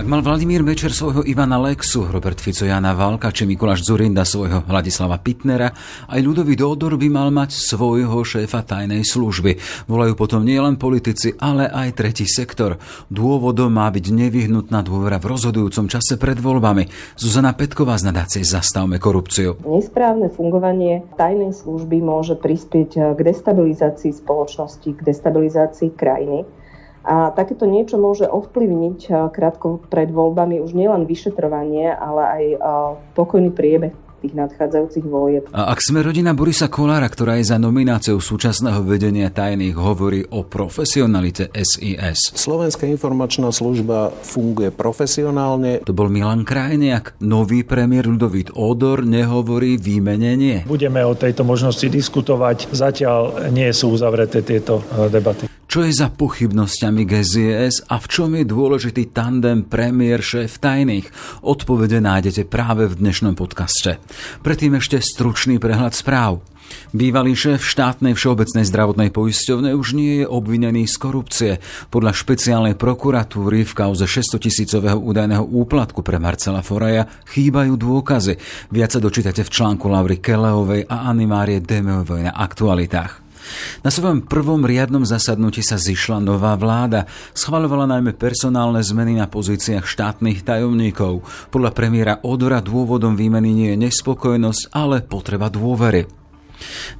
Ak mal Vladimír Mečer svojho Ivana Lexu, Robert Fico Jana Válka či Mikuláš Zurinda svojho Hladislava Pitnera, aj ľudový Dodor by mal mať svojho šéfa tajnej služby. Volajú potom nielen politici, ale aj tretí sektor. Dôvodom má byť nevyhnutná dôvera v rozhodujúcom čase pred voľbami. Zuzana Petková z nadácie Zastavme korupciu. Nesprávne fungovanie tajnej služby môže prispieť k destabilizácii spoločnosti, k destabilizácii krajiny a takéto niečo môže ovplyvniť eh, krátko pred voľbami už nielen vyšetrovanie, ale aj eh, pokojný priebeh tých nadchádzajúcich volieb. A ak sme rodina Borisa Kolára, ktorá je za nomináciou súčasného vedenia tajných, hovorí o profesionalite SIS. Slovenská informačná služba funguje profesionálne. To bol Milan Krajniak. Nový premiér Ludovít Odor nehovorí výmenenie. Budeme o tejto možnosti diskutovať. Zatiaľ nie sú uzavreté tieto eh, debaty. Čo je za pochybnosťami GZS a v čom je dôležitý tandem premiér šéf tajných? Odpovede nájdete práve v dnešnom podcaste. Predtým ešte stručný prehľad správ. Bývalý šéf štátnej všeobecnej zdravotnej poisťovne už nie je obvinený z korupcie. Podľa špeciálnej prokuratúry v kauze 600 tisícového údajného úplatku pre Marcela Foraja chýbajú dôkazy. Viac sa dočítate v článku Laury Keleovej a Animárie Demeovej na aktualitách. Na svojom prvom riadnom zasadnutí sa zišla nová vláda. Schvalovala najmä personálne zmeny na pozíciách štátnych tajomníkov. Podľa premiéra Odora dôvodom výmeny nie je nespokojnosť, ale potreba dôvery.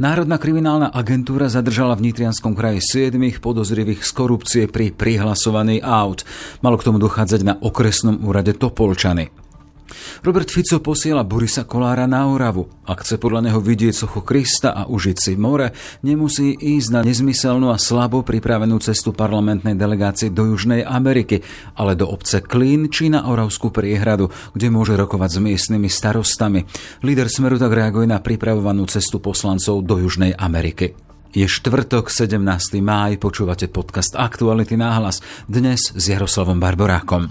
Národná kriminálna agentúra zadržala v Nitrianskom kraji 7 podozrivých z korupcie pri prihlasovaní aut. Malo k tomu dochádzať na okresnom úrade Topolčany. Robert Fico posiela Borisa Kolára na Oravu. Ak chce podľa neho vidieť sochu Krista a užiť si more, nemusí ísť na nezmyselnú a slabo pripravenú cestu parlamentnej delegácie do Južnej Ameriky, ale do obce Klín či na Oravskú priehradu, kde môže rokovať s miestnymi starostami. Líder Smeru tak reaguje na pripravovanú cestu poslancov do Južnej Ameriky. Je štvrtok, 17. máj, počúvate podcast Aktuality náhlas, dnes s Jaroslavom Barborákom.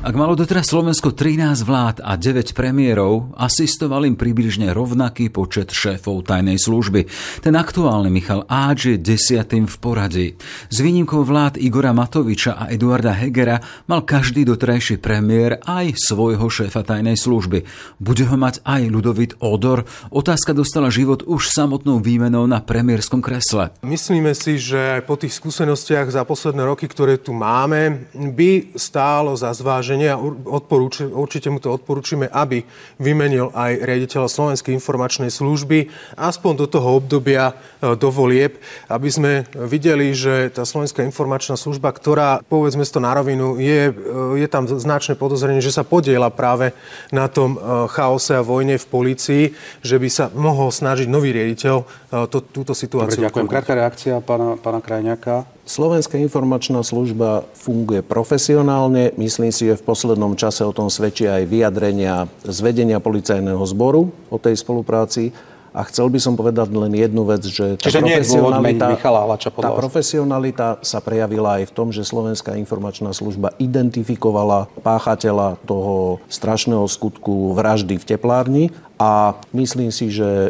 Ak malo doteraz Slovensko 13 vlád a 9 premiérov, asistoval im približne rovnaký počet šéfov tajnej služby. Ten aktuálny Michal Áč je desiatým v poradí. S výnimkou vlád Igora Matoviča a Eduarda Hegera mal každý doterajší premiér aj svojho šéfa tajnej služby. Bude ho mať aj Ludovit Odor? Otázka dostala život už samotnou výmenou na premiérskom kresle. Myslíme si, že po tých skúsenostiach za posledné roky, ktoré tu máme, by stálo za zváženie zváženie a odporúč, určite mu to odporúčime, aby vymenil aj riaditeľa Slovenskej informačnej služby aspoň do toho obdobia e, do volieb, aby sme videli, že tá Slovenská informačná služba, ktorá, povedzme to na rovinu, je, e, je tam značné podozrenie, že sa podiela práve na tom e, chaose a vojne v polícii, že by sa mohol snažiť nový riaditeľ to, túto situáciu. Dobre, ďakujem. Krátka reakcia pána, pána Krajňaka. Slovenská informačná služba funguje profesionálne. Myslím si, že v poslednom čase o tom svedčia aj vyjadrenia z vedenia policajného zboru o tej spolupráci. A chcel by som povedať len jednu vec, že tá, Čiže profesionalita, Michala tá profesionalita sa prejavila aj v tom, že Slovenská informačná služba identifikovala páchateľa toho strašného skutku vraždy v teplárni a myslím si, že e,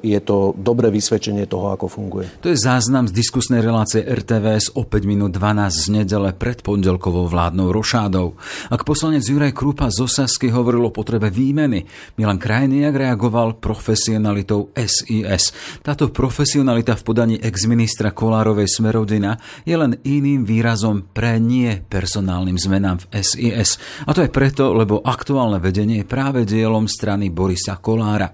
je to dobré vysvedčenie toho, ako funguje. To je záznam z diskusnej relácie RTVS o 5 minút 12 z nedele pred pondelkovou vládnou rošádou. Ak poslanec Juraj Krupa z Osasky hovoril o potrebe výmeny, Milan Krajniak reagoval profesionalitou SIS. Táto profesionalita v podaní ex-ministra Kolárovej Smerodina je len iným výrazom pre nie personálnym zmenám v SIS. A to je preto, lebo aktuálne vedenie je práve dielom strany Borisa Borisa Kolára.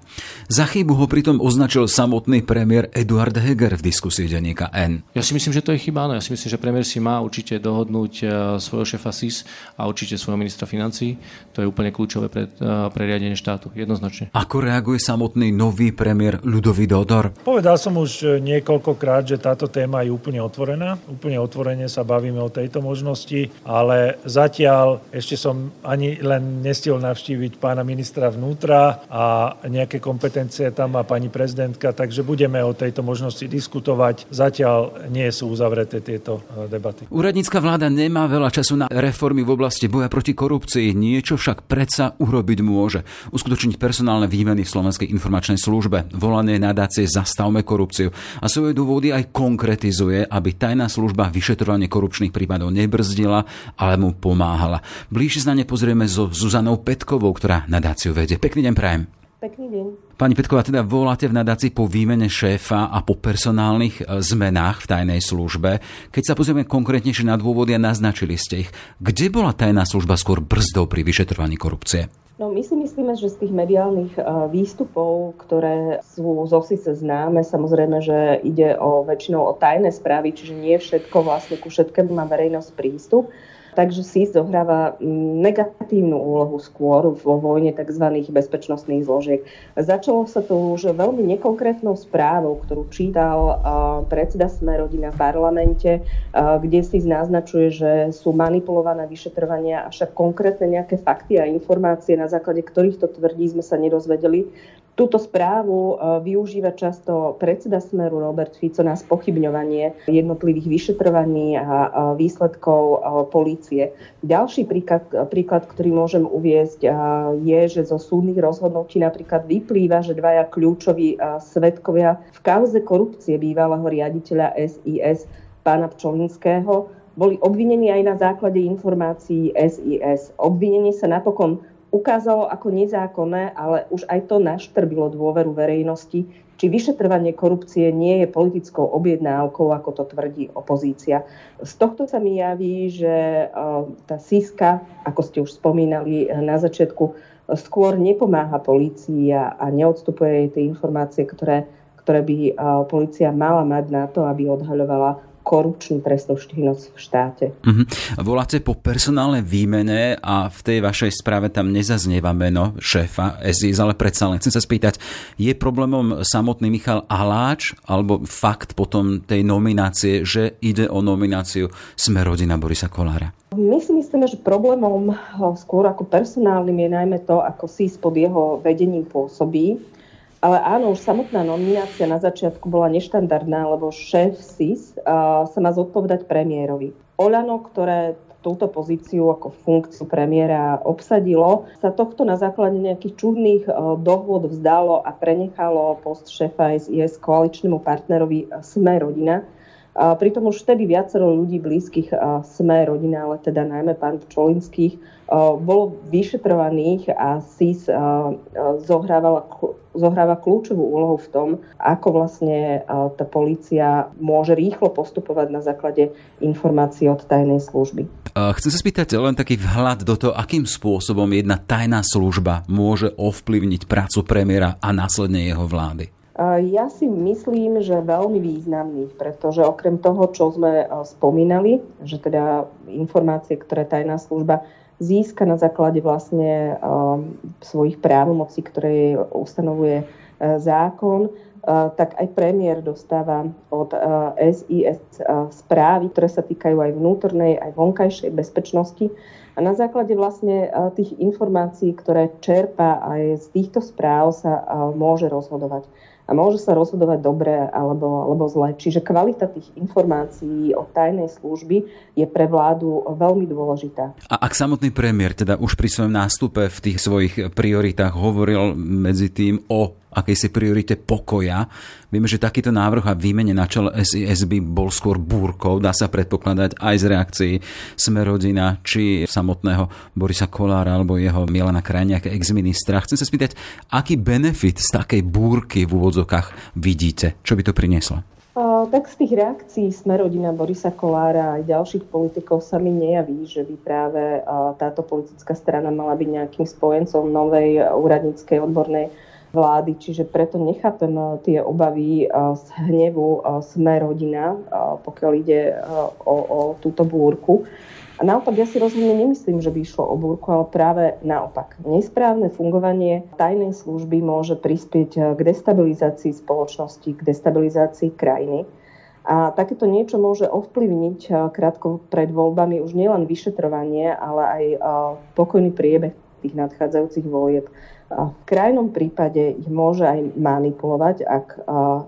Za chybu ho pritom označil samotný premiér Eduard Heger v diskusii denníka N. Ja si myslím, že to je chyba. No. Ja si myslím, že premiér si má určite dohodnúť e, svojho šéfa SIS a určite svojho ministra financí. To je úplne kľúčové pre, e, pre riadenie štátu, jednoznačne. Ako reaguje samotný nový premiér Ľudový Dodor? Povedal som už niekoľkokrát, že táto téma je úplne otvorená. Úplne otvorene sa bavíme o tejto možnosti, ale zatiaľ ešte som ani len nestihol navštíviť pána ministra vnútra a nejaké kompetencie tam má pani prezidentka, takže budeme o tejto možnosti diskutovať. Zatiaľ nie sú uzavreté tieto e, debaty. Úradnícka vláda nemá veľa času na reformy v oblasti boja proti korupcii. Niečo však predsa urobiť môže. Uskutočniť personálne výmeny v Slovenskej informačnej službe, volanie nadácie Zastavme korupciu a svoje dôvody aj konkretizuje, aby tajná služba vyšetrovanie korupčných prípadov nebrzdila, ale mu pomáhala. Bližšie sa na ne pozrieme so Zuzanou Petkovou, ktorá nadáciu vedie. Pekný deň prajem. Pekný deň. Pani Petková, teda voláte v nadácii po výmene šéfa a po personálnych e, zmenách v tajnej službe. Keď sa pozrieme konkrétnejšie na dôvody a naznačili ste ich, kde bola tajná služba skôr brzdou pri vyšetrovaní korupcie? No, my si myslíme, že z tých mediálnych e, výstupov, ktoré sú z OSISE známe, samozrejme, že ide o väčšinou o tajné správy, čiže nie všetko vlastne ku všetkému má verejnosť prístup. Takže SIS zohráva negatívnu úlohu skôr vo vojne tzv. bezpečnostných zložiek. Začalo sa to už veľmi nekonkrétnou správou, ktorú čítal predseda Smerodina v parlamente, kde si naznačuje, že sú manipulované vyšetrovania, avšak konkrétne nejaké fakty a informácie, na základe ktorých to tvrdí, sme sa nedozvedeli. Túto správu využíva často predseda Smeru Robert Fico na spochybňovanie jednotlivých vyšetrovaní a výsledkov polície. Ďalší príklad, príklad, ktorý môžem uviezť, je, že zo súdnych rozhodnutí napríklad vyplýva, že dvaja kľúčoví svetkovia v kauze korupcie bývalého riaditeľa SIS pána Pčolinského boli obvinení aj na základe informácií SIS. Obvinenie sa napokon ukázalo ako nezákonné, ale už aj to naštrbilo dôveru verejnosti, či vyšetrovanie korupcie nie je politickou objednávkou, ako to tvrdí opozícia. Z tohto sa mi javí, že tá síska, ako ste už spomínali na začiatku, skôr nepomáha polícii a neodstupuje jej tie informácie, ktoré, ktoré by policia mala mať na to, aby odhaľovala korupčnú trestnú činnosť v štáte. Uh-huh. Voláte po personálnej výmene a v tej vašej správe tam nezaznieva meno šéfa SIS, ale predsa len chcem sa spýtať, je problémom samotný Michal Aláč alebo fakt potom tej nominácie, že ide o nomináciu Smerodina Borisa Kolára? My si myslíme, že problémom skôr ako personálnym je najmä to, ako SIS pod jeho vedením pôsobí ale áno, už samotná nominácia na začiatku bola neštandardná, lebo šéf SIS sa má zodpovedať premiérovi. Oľano, ktoré túto pozíciu ako funkciu premiéra obsadilo, sa tohto na základe nejakých čudných dohôd vzdalo a prenechalo post šéfa SIS koaličnému partnerovi Sme rodina. Pritom už vtedy viacero ľudí blízkych Sme rodina, ale teda najmä pán Čolinských, bolo vyšetrovaných a SIS zohrávala, zohráva kľúčovú úlohu v tom, ako vlastne tá policia môže rýchlo postupovať na základe informácií od tajnej služby. Chcem sa spýtať len taký vhľad do toho, akým spôsobom jedna tajná služba môže ovplyvniť prácu premiéra a následne jeho vlády. Ja si myslím, že veľmi významný, pretože okrem toho, čo sme spomínali, že teda informácie, ktoré tajná služba získa na základe vlastne um, svojich právomocí, ktoré ustanovuje uh, zákon, uh, tak aj premiér dostáva od SIS správy, ktoré sa týkajú aj vnútornej, aj vonkajšej bezpečnosti. A na základe vlastne tých informácií, ktoré čerpa aj z týchto správ, sa môže rozhodovať a môže sa rozhodovať dobre alebo, alebo zle. Čiže kvalita tých informácií o tajnej služby je pre vládu veľmi dôležitá. A ak samotný premiér teda už pri svojom nástupe v tých svojich prioritách hovoril medzi tým o akejsi priorite pokoja. Vieme, že takýto návrh a výmene na čele SIS by bol skôr búrkou, dá sa predpokladať aj z reakcií Smerodina či samotného Borisa Kolára alebo jeho Milana Krajniaka, ex-ministra. Chcem sa spýtať, aký benefit z takej búrky v úvodzokách vidíte? Čo by to prinieslo? tak z tých reakcií Smerodina Borisa Kolára a aj ďalších politikov sa mi nejaví, že by práve táto politická strana mala byť nejakým spojencom novej úradníckej odbornej vlády, čiže preto nechápem tie obavy z hnevu Sme rodina, pokiaľ ide o, o túto búrku. A naopak ja si rozhodne nemyslím, že by išlo o búrku, ale práve naopak. Nesprávne fungovanie tajnej služby môže prispieť k destabilizácii spoločnosti, k destabilizácii krajiny. A takéto niečo môže ovplyvniť krátko pred voľbami už nielen vyšetrovanie, ale aj pokojný priebeh tých nadchádzajúcich volieb. V krajnom prípade ich môže aj manipulovať, ak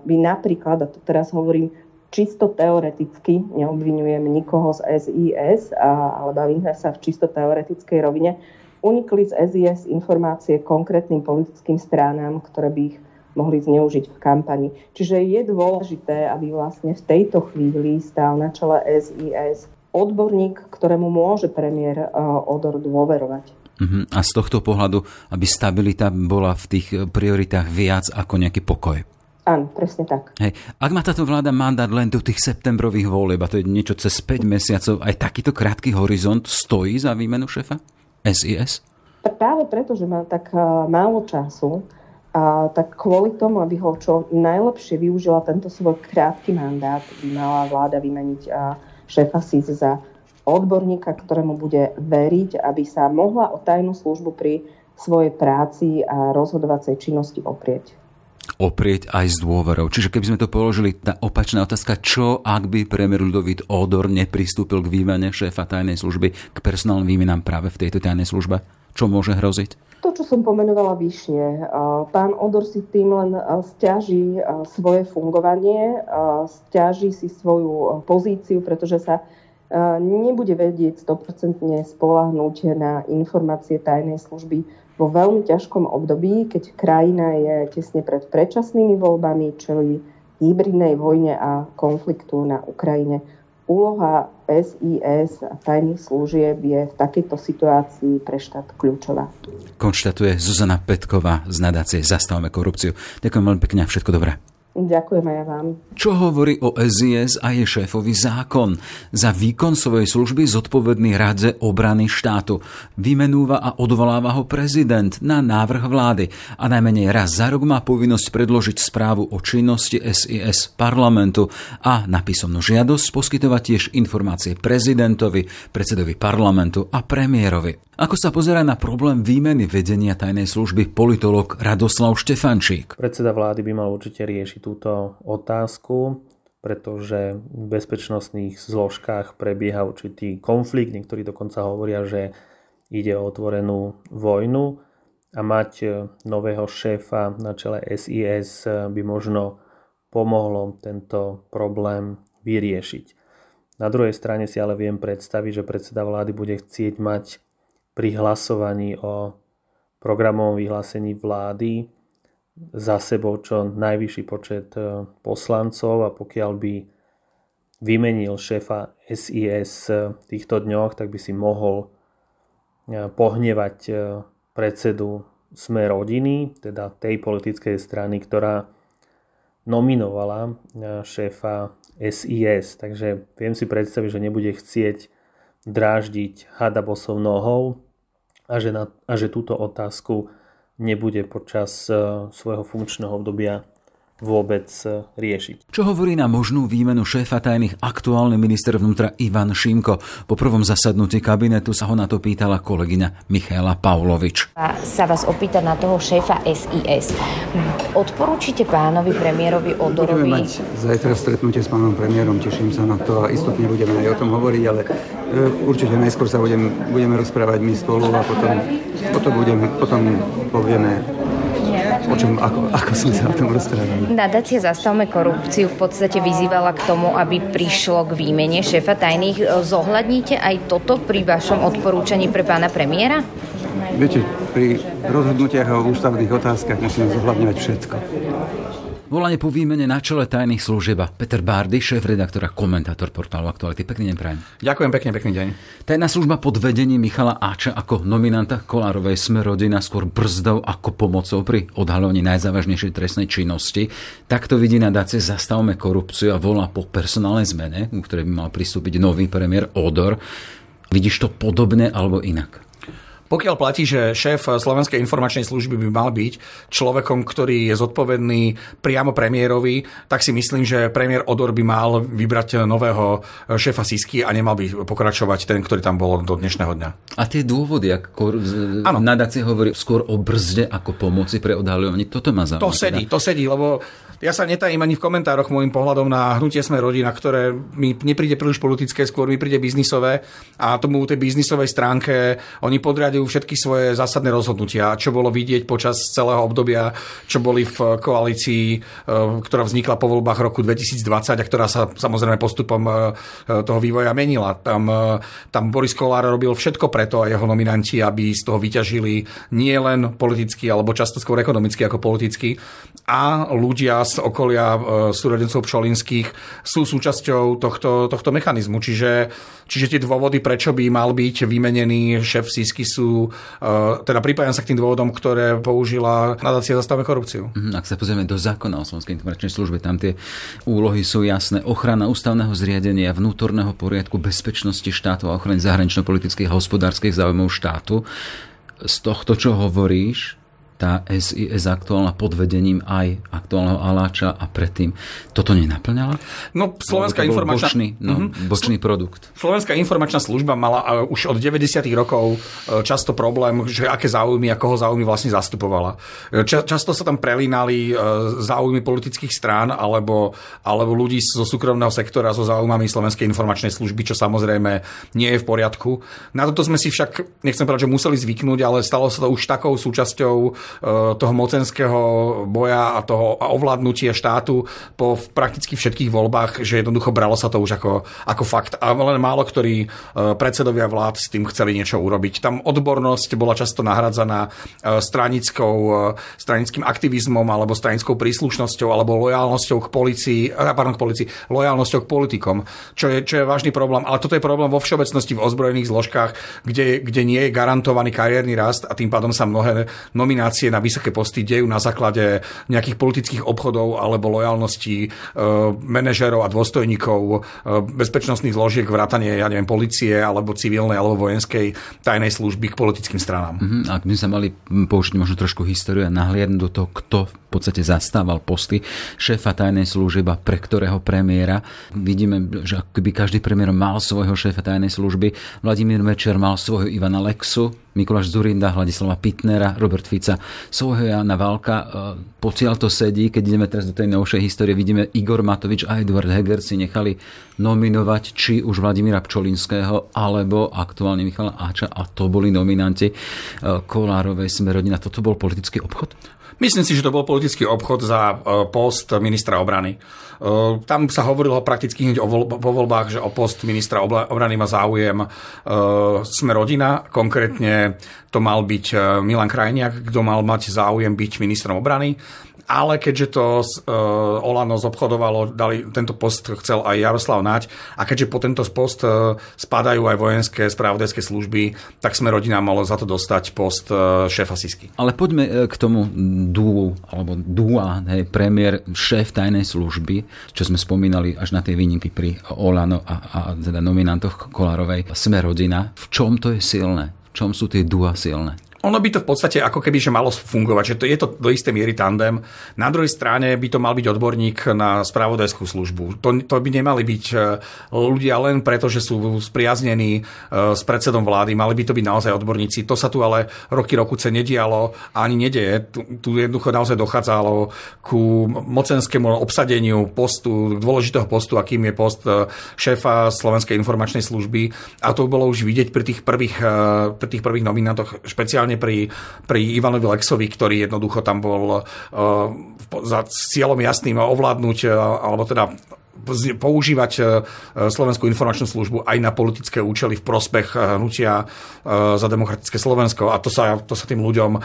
by napríklad, a to teraz hovorím čisto teoreticky, neobvinujem nikoho z SIS, ale bavíme sa v čisto teoretickej rovine, unikli z SIS informácie konkrétnym politickým stránám, ktoré by ich mohli zneužiť v kampani. Čiže je dôležité, aby vlastne v tejto chvíli stál na čele SIS odborník, ktorému môže premiér Odor dôverovať. Uh-huh. A z tohto pohľadu, aby stabilita bola v tých prioritách viac ako nejaký pokoj. Áno, presne tak. Hej. Ak má táto vláda mandát len do tých septembrových volieb, a to je niečo cez 5 mesiacov, aj takýto krátky horizont stojí za výmenu šefa SIS? Práve preto, že má tak málo času, a tak kvôli tomu, aby ho čo najlepšie využila tento svoj krátky mandát, by mala vláda vymeniť šéfa SIS za odborníka, ktorému bude veriť, aby sa mohla o tajnú službu pri svojej práci a rozhodovacej činnosti oprieť oprieť aj s dôverou. Čiže keby sme to položili, tá opačná otázka, čo ak by premiér Ludovít Odor nepristúpil k výmene šéfa tajnej služby, k personálnym výmenám práve v tejto tajnej službe? Čo môže hroziť? To, čo som pomenovala vyššie. Pán Odor si tým len stiaží svoje fungovanie, stiaží si svoju pozíciu, pretože sa nebude vedieť 100% spolahnúť na informácie tajnej služby vo veľmi ťažkom období, keď krajina je tesne pred predčasnými voľbami, čeli hybridnej vojne a konfliktu na Ukrajine. Úloha SIS a tajných služieb je v takejto situácii pre štát kľúčová. Konštatuje Zuzana Petková z nadácie Zastavme korupciu. Ďakujem veľmi pekne a všetko dobré. Ďakujem aj vám. Čo hovorí o SIS a je šéfový zákon? Za výkon svojej služby zodpovedný radze obrany štátu. Vymenúva a odvoláva ho prezident na návrh vlády a najmenej raz za rok má povinnosť predložiť správu o činnosti SIS parlamentu a na písomnú žiadosť poskytovať tiež informácie prezidentovi, predsedovi parlamentu a premiérovi. Ako sa pozera na problém výmeny vedenia tajnej služby politolog Radoslav Štefančík? Predseda vlády by mal určite riešiť túto otázku, pretože v bezpečnostných zložkách prebieha určitý konflikt. Niektorí dokonca hovoria, že ide o otvorenú vojnu a mať nového šéfa na čele SIS by možno pomohlo tento problém vyriešiť. Na druhej strane si ale viem predstaviť, že predseda vlády bude chcieť mať pri hlasovaní o programovom vyhlásení vlády za sebou čo najvyšší počet e, poslancov a pokiaľ by vymenil šéfa SIS v týchto dňoch, tak by si mohol e, pohnevať e, predsedu Sme rodiny, teda tej politickej strany, ktorá nominovala šéfa SIS. Takže viem si predstaviť, že nebude chcieť dráždiť hada bosou nohou a že, na, a že túto otázku nebude počas uh, svojho funkčného obdobia vôbec e, riešiť. Čo hovorí na možnú výmenu šéfa tajných aktuálny minister vnútra Ivan Šimko? Po prvom zasadnutí kabinetu sa ho na to pýtala kolegyňa Michaela Pavlovič. A sa vás opýta na toho šéfa SIS. Odporúčite pánovi premiérovi Odorovi... Budeme mať zajtra stretnutie s pánom premiérom, teším sa na to a istotne budeme aj o tom hovoriť, ale e, určite najskôr sa budem, budeme rozprávať my spolu a potom, potom, budem, potom povieme o čom, ako, ako sme sa o tom rozprávali. Nadácia Zastavme korupciu v podstate vyzývala k tomu, aby prišlo k výmene šéfa tajných. Zohľadníte aj toto pri vašom odporúčaní pre pána premiéra? Viete, pri rozhodnutiach o ústavných otázkach musíme zohľadňovať všetko. Volanie po výmene na čele tajných služieb Peter Bárdy, šéf-redaktor a komentátor portálu Aktuality. Pekný deň prajem. Ďakujem pekne, pekný deň. Tajná služba pod vedením Michala Áča ako nominanta Kolárovej sme rodina skôr brzdou ako pomocou pri odhalovaní najzávažnejšej trestnej činnosti. Takto vidí nadácie Zastavme korupciu a volá po personálnej zmene, u ktorej by mal pristúpiť nový premiér Odor. Vidíš to podobne alebo inak? Pokiaľ platí, že šéf Slovenskej informačnej služby by mal byť človekom, ktorý je zodpovedný priamo premiérovi, tak si myslím, že premiér Odor by mal vybrať nového šéfa Sisky a nemal by pokračovať ten, ktorý tam bol do dnešného dňa. A tie dôvody, ako nadácie hovorí skôr o brzde ako pomoci pre odhaľovanie, toto ma zaujíma. To sedí, teda. to sedí, lebo ja sa netajím ani v komentároch môjim pohľadom na hnutie sme rodina, ktoré mi nepríde príliš politické, skôr mi príde biznisové a tomu tej biznisovej stránke oni podriadujú všetky svoje zásadné rozhodnutia, čo bolo vidieť počas celého obdobia, čo boli v koalícii, e, ktorá vznikla po voľbách roku 2020 a ktorá sa samozrejme postupom e, toho vývoja menila. Tam, e, tam Boris Kolár robil všetko preto a jeho nominanti, aby z toho vyťažili nie len politicky, alebo často skôr ekonomicky ako politicky. A ľudia z okolia e, súrodencov Pčolinských sú súčasťou tohto, tohto mechanizmu. Čiže, čiže tie dôvody, prečo by mal byť vymenený šéf Sisky sú, e, teda pripájam sa k tým dôvodom, ktoré použila nadácia zastavme korupciu. Mhm, ak sa pozrieme do zákona o Slovenskej informačnej službe, tam tie úlohy sú jasné. Ochrana ústavného zriadenia, vnútorného poriadku, bezpečnosti štátu a ochrany zahranično-politických a hospodárskych záujmov štátu. Z tohto, čo hovoríš, tá SIS aktuálna pod vedením aj aktuálneho Aláča a predtým. Toto nenaplňala? No, Slovenská informačná... Bočný, no, uh-huh. bočný produkt. Slovenská informačná služba mala uh, už od 90. rokov uh, často problém, že aké záujmy a koho záujmy vlastne zastupovala. E, ča, často sa tam prelínali záujmy politických strán alebo, alebo ľudí zo súkromného sektora so záujmami Slovenskej informačnej služby, čo samozrejme nie je v poriadku. Na toto sme si však, nechcem povedať, že museli zvyknúť, ale stalo sa to už takou súčasťou toho mocenského boja a toho ovládnutia štátu po prakticky všetkých voľbách, že jednoducho bralo sa to už ako, ako fakt. A len málo ktorí eh, predsedovia vlád s tým chceli niečo urobiť. Tam odbornosť bola často nahradzaná eh, stranickou, stranickým aktivizmom alebo stranickou príslušnosťou alebo lojálnosťou k policii, pardon, k policii, lojálnosťou k politikom, čo je, čo je vážny problém. Ale toto je problém vo všeobecnosti v ozbrojených zložkách, kde, kde nie je garantovaný kariérny rast a tým pádom sa mnohé nominácie nominácie na vysoké posty dejú na základe nejakých politických obchodov alebo lojalností e, manažerov a dôstojníkov e, bezpečnostných zložiek, vrátanie, ja neviem, policie alebo civilnej alebo vojenskej tajnej služby k politickým stranám. Mm-hmm. Ak by sme mali použiť možno trošku históriu a nahliadnúť do toho, kto podstate zastával posty šéfa tajnej služby pre ktorého premiéra. Vidíme, že by každý premiér mal svojho šéfa tajnej služby. Vladimír Mečer mal svojho Ivana Lexu, Mikuláš Zurinda, Hladislava Pitnera, Robert Fica, svojho Jana Válka. E, Pociaľ to sedí, keď ideme teraz do tej novšej histórie, vidíme Igor Matovič a Eduard Heger si nechali nominovať či už Vladimíra Pčolinského alebo aktuálne Michala Áča a to boli nominanti e, Kolárovej Smerodina. Toto bol politický obchod? Myslím si, že to bol politický obchod za e, post ministra obrany. E, tam sa hovorilo prakticky hneď po voľbách, že o post ministra obrany má záujem e, sme rodina. Konkrétne to mal byť Milan Krajniak, kto mal mať záujem byť ministrom obrany ale keďže to uh, Olano zobchodovalo, dali, tento post chcel aj Jaroslav Nať a keďže po tento post uh, spadajú aj vojenské spravodajské služby, tak sme rodina malo za to dostať post uh, šéfa Sisky. Ale poďme k tomu dúu, alebo dúa, hej, premiér, šéf tajnej služby, čo sme spomínali až na tie výnimky pri Olano a, a teda nominantoch Kolárovej. Sme rodina. V čom to je silné? Čom sú tie dua silné? Ono by to v podstate ako keby, že malo fungovať, že to je to do istej miery tandem. Na druhej strane by to mal byť odborník na spravodajskú službu. To, to by nemali byť e, ľudia len preto, že sú spriaznení e, s predsedom vlády, mali by to byť naozaj odborníci. To sa tu ale roky rokuce nedialo a ani nedieje. Tu, tu jednoducho naozaj dochádzalo ku mocenskému obsadeniu postu, dôležitého postu, akým je post e, šéfa Slovenskej informačnej služby. A to bolo už vidieť pri tých prvých, pri tých prvých nominantoch, špeciálne hlavne pri, pri Ivanovi Lexovi, ktorý jednoducho tam bol uh, za cieľom jasným ovládnuť, uh, alebo teda používať uh, Slovenskú informačnú službu aj na politické účely v prospech hnutia za demokratické Slovensko. A to sa, to sa tým ľuďom,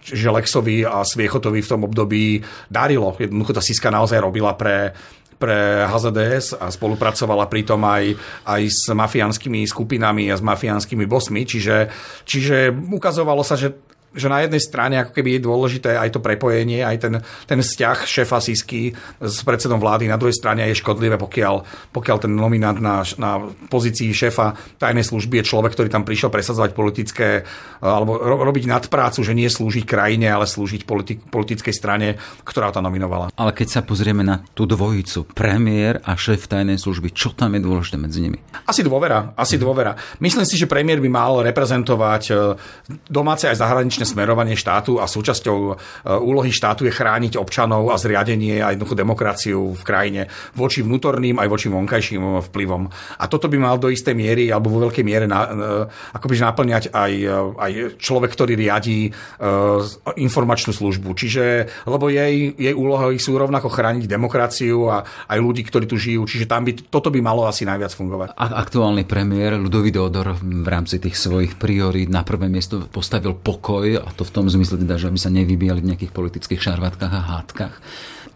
že Lexovi a Sviechotovi v tom období darilo. Jednoducho tá Siska naozaj robila pre, pre HZDS a spolupracovala pritom aj, aj s mafiánskymi skupinami a s mafiánskymi bosmi, čiže, čiže ukazovalo sa, že že na jednej strane ako keby je dôležité aj to prepojenie, aj ten, ten vzťah šéfa Sisky s predsedom vlády, na druhej strane je škodlivé, pokiaľ, pokiaľ ten nominant na, na pozícii šéfa tajnej služby je človek, ktorý tam prišiel presadzovať politické, alebo ro, robiť nadprácu, že nie slúžiť krajine, ale slúžiť politi, politickej strane, ktorá to nominovala. Ale keď sa pozrieme na tú dvojicu, premiér a šéf tajnej služby, čo tam je dôležité medzi nimi? Asi dôvera, asi dôvera. Myslím si, že premiér by mal reprezentovať e, domáce aj zahraničné konečné smerovanie štátu a súčasťou e, úlohy štátu je chrániť občanov a zriadenie a jednoduchú demokraciu v krajine voči vnútorným aj voči vonkajším vplyvom. A toto by mal do istej miery alebo vo veľkej miere na, e, akoby naplňať aj, e, aj človek, ktorý riadí informačnú službu. Čiže, lebo jej, jej úlohy sú rovnako chrániť demokraciu a aj ľudí, ktorí tu žijú. Čiže tam by, toto by malo asi najviac fungovať. A aktuálny premiér Ludovít Odor v rámci tých svojich priorít na prvé miesto postavil pokoj a to v tom zmysle teda, že aby sa nevybíjali v nejakých politických šarvátkach a hádkach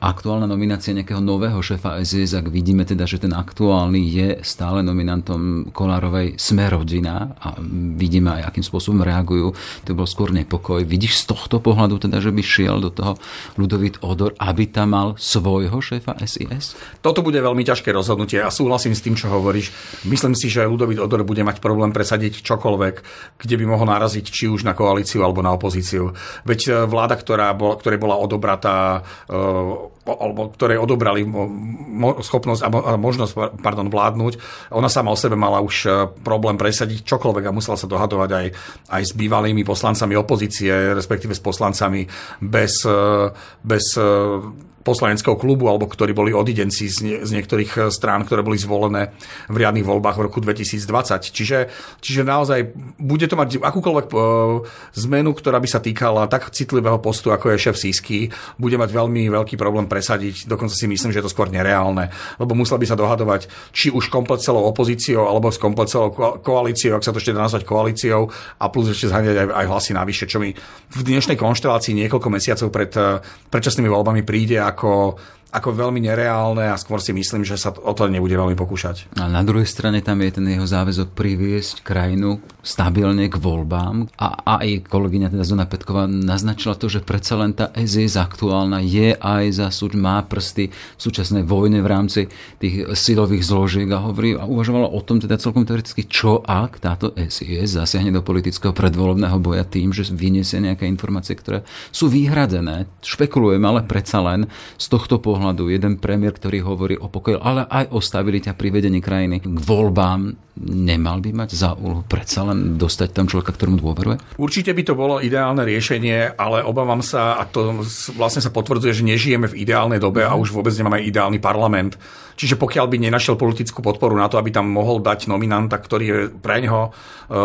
aktuálna nominácia nejakého nového šéfa SIS, ak vidíme teda, že ten aktuálny je stále nominantom Kolárovej Smerodina a vidíme aj, akým spôsobom reagujú, to bol skôr nepokoj. Vidíš z tohto pohľadu teda, že by šiel do toho Ludovít Odor, aby tam mal svojho šéfa SIS? Toto bude veľmi ťažké rozhodnutie a súhlasím s tým, čo hovoríš. Myslím si, že Ludovít Odor bude mať problém presadiť čokoľvek, kde by mohol naraziť či už na koalíciu alebo na opozíciu. Veď e, vláda, ktorá bol, ktorej bola odobratá e, alebo ktoré odobrali schopnosť a možnosť pardon, vládnuť, ona sama o sebe mala už e, problém presadiť čokoľvek a musela sa dohadovať aj, aj s bývalými poslancami opozície, respektíve s poslancami bez, e, bez e, poslaneckého klubu, alebo ktorí boli odidenci z, nie, z niektorých eh, strán, ktoré boli zvolené v riadnych voľbách v roku 2020. Čiže, čiže naozaj bude to mať akúkoľvek uh, zmenu, ktorá by sa týkala tak citlivého postu, ako je šéf Sísky, bude mať veľmi veľký problém presadiť. Dokonca si myslím, že je to skôr nereálne, lebo musel by sa dohadovať či už komplet celou opozíciou, alebo s komplet celou koalíciou, ak sa to ešte dá nazvať koalíciou, a plus ešte zháňať aj, aj hlasy navyše, čo mi v dnešnej konštelácii niekoľko mesiacov pred uh, predčasnými voľbami príde ako ako veľmi nereálne a skôr si myslím, že sa o to nebude veľmi pokúšať. A na druhej strane tam je ten jeho záväzok priviesť krajinu stabilne k voľbám a, a aj kolegyňa teda Zona Petková naznačila to, že predsa len tá SIS aktuálna je aj za súd, má prsty v súčasnej vojne v rámci tých silových zložiek a hovorí a uvažovala o tom teda celkom teoreticky, čo ak táto SIS zasiahne do politického predvolebného boja tým, že vyniesie nejaké informácie, ktoré sú vyhradené. Špekulujem, ale predsa len z tohto pohľadu jeden premiér, ktorý hovorí o pokoji, ale aj o stabilite a privedení krajiny k voľbám, nemal by mať za úlohu predsa dostať tam človeka, ktorému dôveruje? Určite by to bolo ideálne riešenie, ale obávam sa, a to vlastne sa potvrdzuje, že nežijeme v ideálnej dobe a mhm. už vôbec nemáme ideálny parlament. Čiže pokiaľ by nenašiel politickú podporu na to, aby tam mohol dať nominanta, ktorý je pre ňoho e,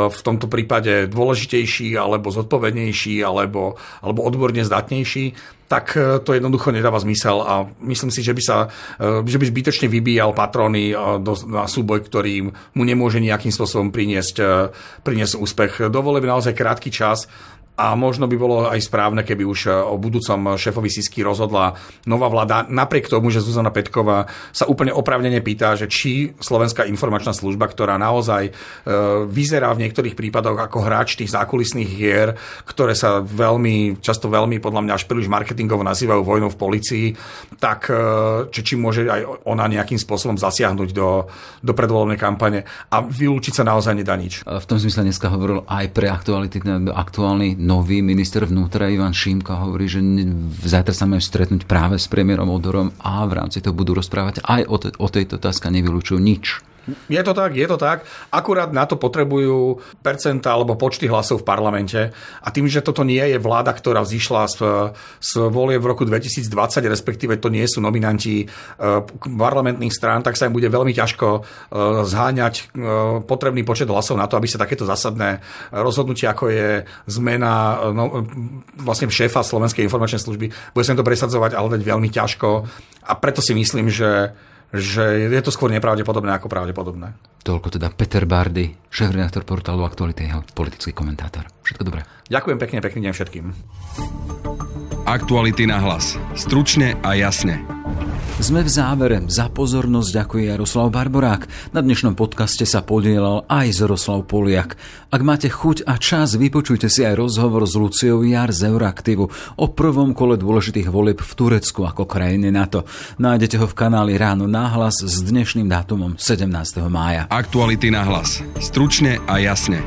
v tomto prípade dôležitejší, alebo zodpovednejší, alebo, alebo odborne zdatnejší, tak e, to jednoducho nedáva zmysel a myslím si, že by, sa, e, že by zbytočne vybíjal patróny na súboj, ktorý mu nemôže nejakým spôsobom priniesť, priniesť úspech. Dovolím naozaj krátky čas a možno by bolo aj správne, keby už e, o budúcom šéfovi Sisky rozhodla nová vláda, napriek tomu, že Zuzana Petková sa úplne opravnene pýta, že či Slovenská informačná služba, ktorá naozaj e, vyzerá v niektorých prípadoch ako hráč tých zákulisných hier, ktoré sa veľmi, často veľmi podľa mňa až príliš marketingovo nazývajú vojnou v policii, tak e, či, či môže aj ona nejakým spôsobom zasiahnuť do, do predvolovnej kampane a vylúčiť sa naozaj nedá nič. V tom zmysle dneska hovoril aj pre aktuality, aktuálny nový minister vnútra Ivan Šímka hovorí, že zajtra sa majú stretnúť práve s premiérom Odorom a v rámci toho budú rozprávať aj o, te, o tejto otázke, nevylučujú nič. Je to tak, je to tak. Akurát na to potrebujú percenta alebo počty hlasov v parlamente. A tým, že toto nie je vláda, ktorá vzýšla z, z volie v roku 2020, respektíve to nie sú nominanti e, parlamentných strán, tak sa im bude veľmi ťažko e, zháňať e, potrebný počet hlasov na to, aby sa takéto zásadné rozhodnutie, ako je zmena no, vlastne šéfa Slovenskej informačnej služby, bude sa im to presadzovať, ale veľmi ťažko. A preto si myslím, že že je to skôr nepravdepodobné ako pravdepodobné. Toľko teda Peter Bardy, šéf-redaktor portálu Aktuality, jeho politický komentátor. Všetko dobré. Ďakujem pekne, pekný deň všetkým. Aktuality na hlas. Stručne a jasne. Sme v závere. Za pozornosť ďakuje Jaroslav Barborák. Na dnešnom podcaste sa podielal aj Zoroslav Poliak. Ak máte chuť a čas, vypočujte si aj rozhovor s Luciou Jar z Euraktivu o prvom kole dôležitých volieb v Turecku ako krajine NATO. Nájdete ho v kanáli Ráno náhlas s dnešným dátumom 17. mája. Aktuality na hlas. Stručne a jasne.